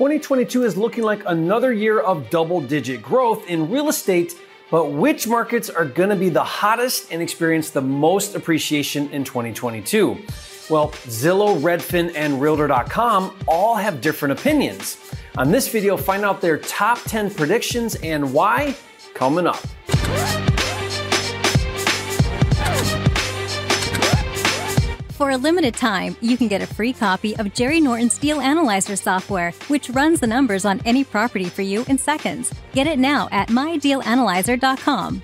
2022 is looking like another year of double digit growth in real estate, but which markets are going to be the hottest and experience the most appreciation in 2022? Well, Zillow, Redfin, and Realtor.com all have different opinions. On this video, find out their top 10 predictions and why coming up. For a limited time, you can get a free copy of Jerry Norton's Deal Analyzer software, which runs the numbers on any property for you in seconds. Get it now at mydealanalyzer.com.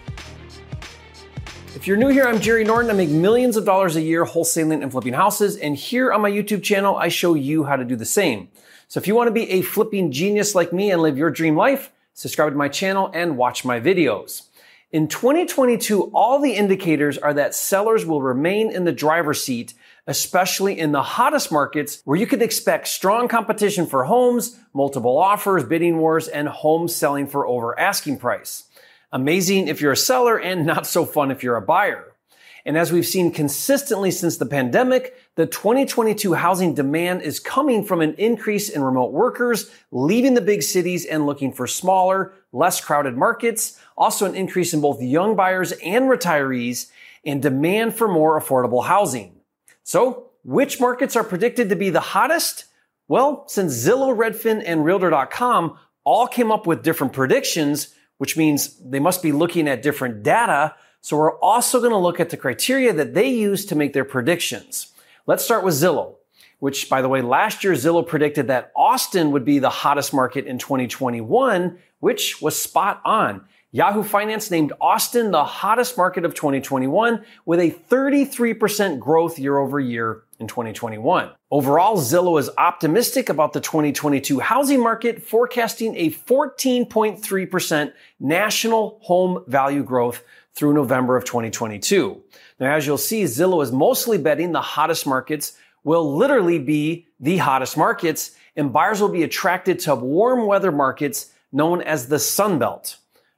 If you're new here, I'm Jerry Norton. I make millions of dollars a year wholesaling and flipping houses, and here on my YouTube channel, I show you how to do the same. So if you want to be a flipping genius like me and live your dream life, subscribe to my channel and watch my videos. In 2022, all the indicators are that sellers will remain in the driver's seat especially in the hottest markets where you can expect strong competition for homes, multiple offers, bidding wars, and homes selling for over asking price. Amazing if you're a seller and not so fun if you're a buyer. And as we've seen consistently since the pandemic, the 2022 housing demand is coming from an increase in remote workers leaving the big cities and looking for smaller, less crowded markets. Also an increase in both young buyers and retirees and demand for more affordable housing. So, which markets are predicted to be the hottest? Well, since Zillow, Redfin, and Realtor.com all came up with different predictions, which means they must be looking at different data. So we're also going to look at the criteria that they use to make their predictions. Let's start with Zillow, which by the way, last year Zillow predicted that Austin would be the hottest market in 2021, which was spot on. Yahoo Finance named Austin the hottest market of 2021 with a 33% growth year over year in 2021. Overall, Zillow is optimistic about the 2022 housing market, forecasting a 14.3% national home value growth through November of 2022. Now, as you'll see, Zillow is mostly betting the hottest markets will literally be the hottest markets, and buyers will be attracted to warm weather markets known as the Sun Belt.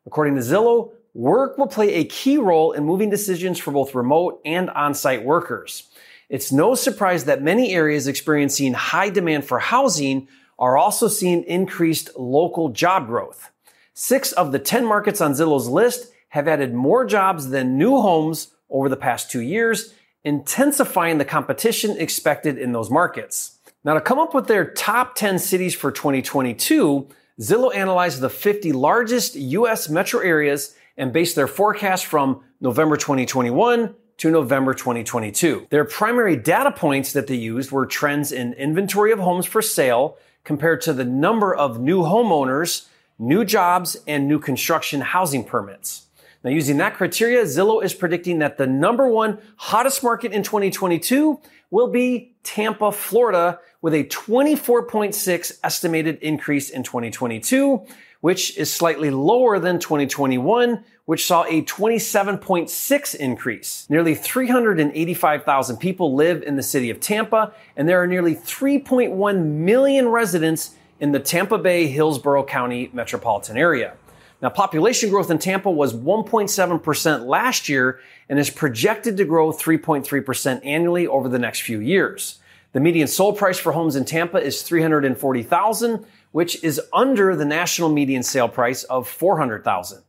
According to Zillow, work will play a key role in moving decisions for both remote and on-site workers. It's no surprise that many areas experiencing high demand for housing are also seeing increased local job growth. Six of the 10 markets on Zillow's list have added more jobs than new homes over the past two years, intensifying the competition expected in those markets. Now, to come up with their top 10 cities for 2022, Zillow analyzed the 50 largest US metro areas and based their forecast from November 2021 to November 2022. Their primary data points that they used were trends in inventory of homes for sale compared to the number of new homeowners, new jobs, and new construction housing permits. Now, using that criteria, Zillow is predicting that the number one hottest market in 2022 will be Tampa, Florida, with a 24.6 estimated increase in 2022, which is slightly lower than 2021, which saw a 27.6 increase. Nearly 385,000 people live in the city of Tampa, and there are nearly 3.1 million residents in the Tampa Bay Hillsborough County metropolitan area. Now, population growth in Tampa was 1.7% last year and is projected to grow 3.3% annually over the next few years. The median sold price for homes in Tampa is 340,000, which is under the national median sale price of 400,000.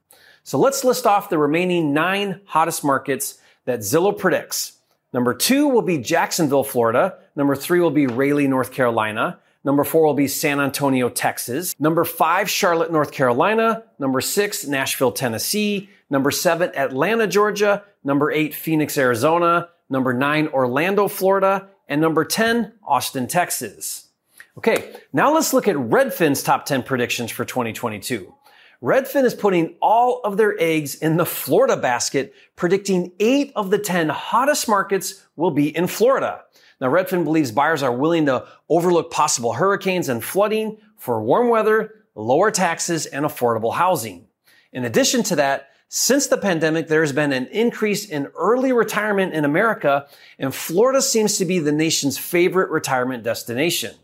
So let's list off the remaining nine hottest markets that Zillow predicts. Number two will be Jacksonville, Florida. Number three will be Raleigh, North Carolina. Number four will be San Antonio, Texas. Number five, Charlotte, North Carolina. Number six, Nashville, Tennessee. Number seven, Atlanta, Georgia. Number eight, Phoenix, Arizona. Number nine, Orlando, Florida. And number 10, Austin, Texas. Okay, now let's look at Redfin's top 10 predictions for 2022. Redfin is putting all of their eggs in the Florida basket, predicting eight of the 10 hottest markets will be in Florida. Now, Redfin believes buyers are willing to overlook possible hurricanes and flooding for warm weather, lower taxes, and affordable housing. In addition to that, since the pandemic, there's been an increase in early retirement in America, and Florida seems to be the nation's favorite retirement destination.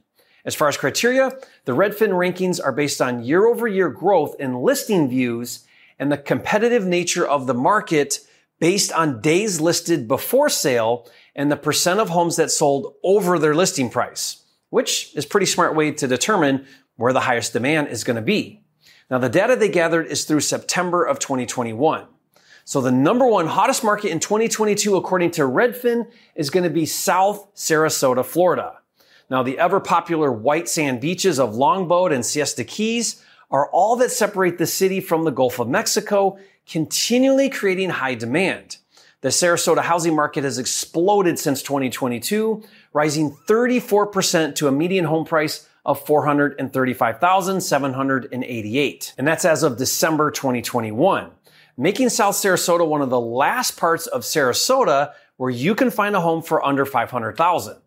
As far as criteria, the Redfin rankings are based on year over year growth in listing views and the competitive nature of the market based on days listed before sale and the percent of homes that sold over their listing price, which is pretty smart way to determine where the highest demand is going to be. Now, the data they gathered is through September of 2021. So the number one hottest market in 2022, according to Redfin, is going to be South Sarasota, Florida. Now, the ever popular white sand beaches of Longboat and Siesta Keys are all that separate the city from the Gulf of Mexico, continually creating high demand. The Sarasota housing market has exploded since 2022, rising 34% to a median home price of 435,788. And that's as of December 2021 making South Sarasota one of the last parts of Sarasota where you can find a home for under 500,000.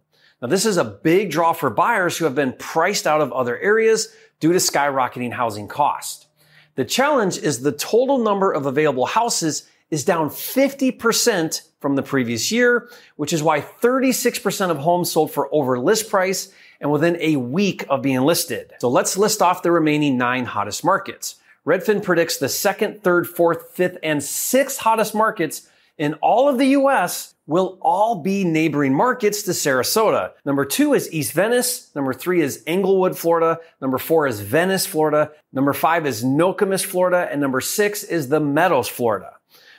Now this is a big draw for buyers who have been priced out of other areas due to skyrocketing housing cost. The challenge is the total number of available houses is down 50% from the previous year, which is why 36% of homes sold for over list price and within a week of being listed. So let's list off the remaining nine hottest markets. Redfin predicts the second, third, fourth, fifth, and sixth hottest markets in all of the US will all be neighboring markets to Sarasota. Number two is East Venice. Number three is Englewood, Florida. Number four is Venice, Florida. Number five is Nokomis, Florida. And number six is the Meadows, Florida.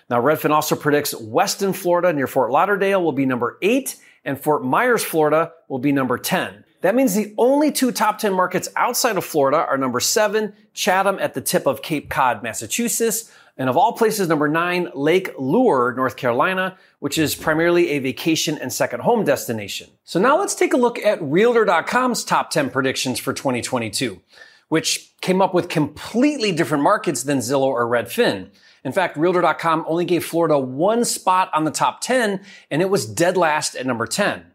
Now, Redfin also predicts Weston, Florida near Fort Lauderdale will be number eight and Fort Myers, Florida will be number 10. That means the only two top 10 markets outside of Florida are number seven, Chatham at the tip of Cape Cod, Massachusetts, and of all places, number nine, Lake Lure, North Carolina, which is primarily a vacation and second home destination. So now let's take a look at Realtor.com's top 10 predictions for 2022, which came up with completely different markets than Zillow or Redfin. In fact, Realtor.com only gave Florida one spot on the top 10, and it was dead last at number 10.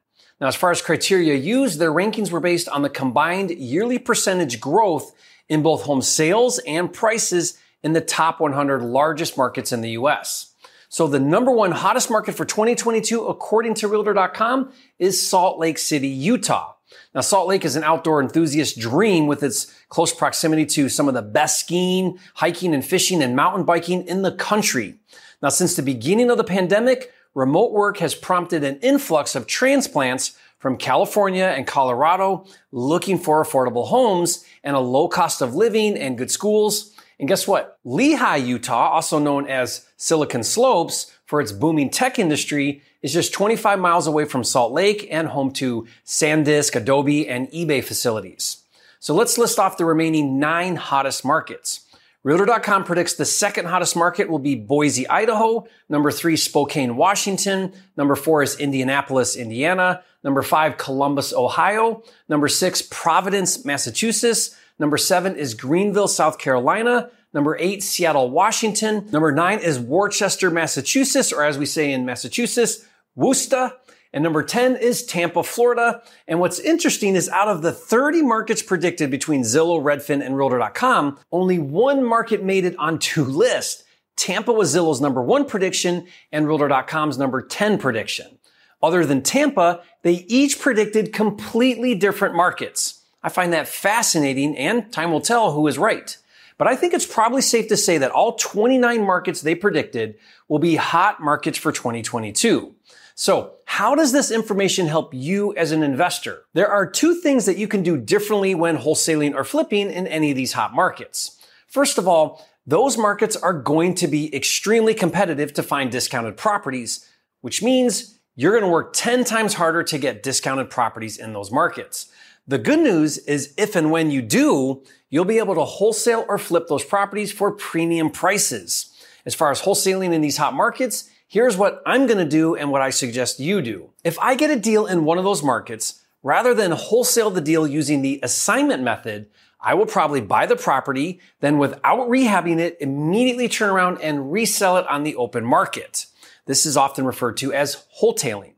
Now, as far as criteria used, their rankings were based on the combined yearly percentage growth in both home sales and prices in the top 100 largest markets in the US. So the number one hottest market for 2022, according to Realtor.com, is Salt Lake City, Utah. Now, Salt Lake is an outdoor enthusiast dream with its close proximity to some of the best skiing, hiking, and fishing and mountain biking in the country. Now, since the beginning of the pandemic, remote work has prompted an influx of transplants from California and Colorado looking for affordable homes and a low cost of living and good schools. And guess what? Lehi, Utah, also known as Silicon Slopes for its booming tech industry, is just 25 miles away from Salt Lake and home to SanDisk, Adobe, and eBay facilities. So let's list off the remaining nine hottest markets. Realtor.com predicts the second hottest market will be Boise, Idaho. Number three, Spokane, Washington. Number four is Indianapolis, Indiana. Number five, Columbus, Ohio. Number six, Providence, Massachusetts. Number seven is Greenville, South Carolina. Number eight, Seattle, Washington. Number nine is Worcester, Massachusetts, or as we say in Massachusetts, Worcester. And number 10 is Tampa, Florida. And what's interesting is out of the 30 markets predicted between Zillow, Redfin, and Realtor.com, only one market made it on two lists. Tampa was Zillow's number one prediction and Realtor.com's number 10 prediction. Other than Tampa, they each predicted completely different markets. I find that fascinating and time will tell who is right. But I think it's probably safe to say that all 29 markets they predicted will be hot markets for 2022. So how does this information help you as an investor? There are two things that you can do differently when wholesaling or flipping in any of these hot markets. First of all, those markets are going to be extremely competitive to find discounted properties, which means you're going to work 10 times harder to get discounted properties in those markets. The good news is if and when you do, you'll be able to wholesale or flip those properties for premium prices. As far as wholesaling in these hot markets, here's what I'm going to do and what I suggest you do. If I get a deal in one of those markets, rather than wholesale the deal using the assignment method, I will probably buy the property, then without rehabbing it, immediately turn around and resell it on the open market. This is often referred to as wholetailing.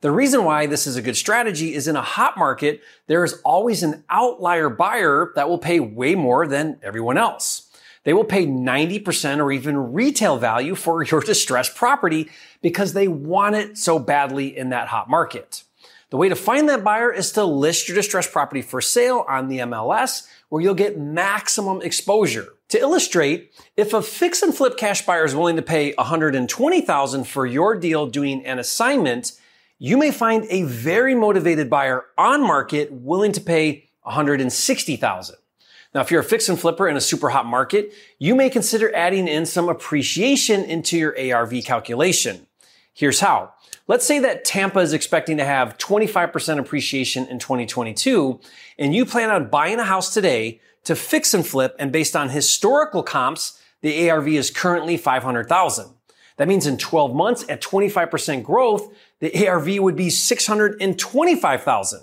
The reason why this is a good strategy is in a hot market, there is always an outlier buyer that will pay way more than everyone else. They will pay 90% or even retail value for your distressed property because they want it so badly in that hot market. The way to find that buyer is to list your distressed property for sale on the MLS where you'll get maximum exposure. To illustrate, if a fix and flip cash buyer is willing to pay 120,000 for your deal doing an assignment, you may find a very motivated buyer on market willing to pay 160,000. Now, if you're a fix and flipper in a super hot market, you may consider adding in some appreciation into your ARV calculation. Here's how. Let's say that Tampa is expecting to have 25% appreciation in 2022, and you plan on buying a house today to fix and flip, and based on historical comps, the ARV is currently 500,000. That means in 12 months at 25% growth, the ARV would be 625,000.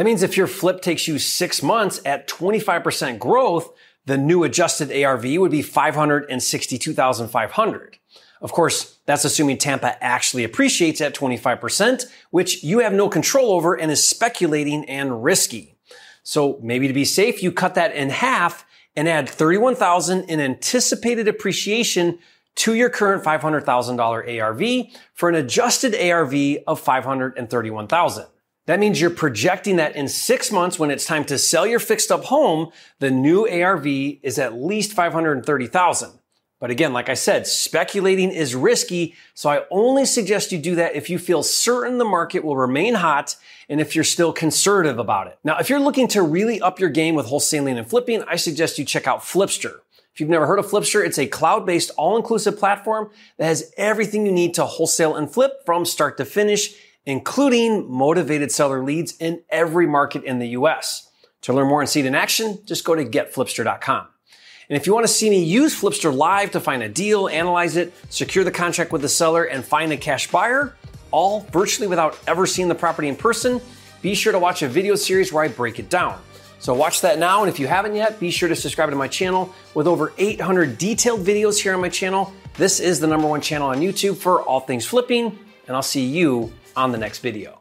That means if your flip takes you six months at 25% growth, the new adjusted ARV would be 562,500. Of course, that's assuming Tampa actually appreciates at 25%, which you have no control over and is speculating and risky. So maybe to be safe, you cut that in half and add 31,000 in anticipated appreciation to your current $500,000 ARV for an adjusted ARV of 531,000. That means you're projecting that in six months, when it's time to sell your fixed up home, the new ARV is at least 530,000. But again, like I said, speculating is risky, so I only suggest you do that if you feel certain the market will remain hot and if you're still conservative about it. Now, if you're looking to really up your game with wholesaling and flipping, I suggest you check out Flipster. If you've never heard of Flipster, it's a cloud-based all-inclusive platform that has everything you need to wholesale and flip from start to finish, including motivated seller leads in every market in the US. To learn more and see it in action, just go to getflipster.com. And if you want to see me use Flipster Live to find a deal, analyze it, secure the contract with the seller, and find a cash buyer, all virtually without ever seeing the property in person, be sure to watch a video series where I break it down. So watch that now, and if you haven't yet, be sure to subscribe to my channel. With over 800 detailed videos here on my channel, this is the number one channel on YouTube for all things flipping, and I'll see you on the next video.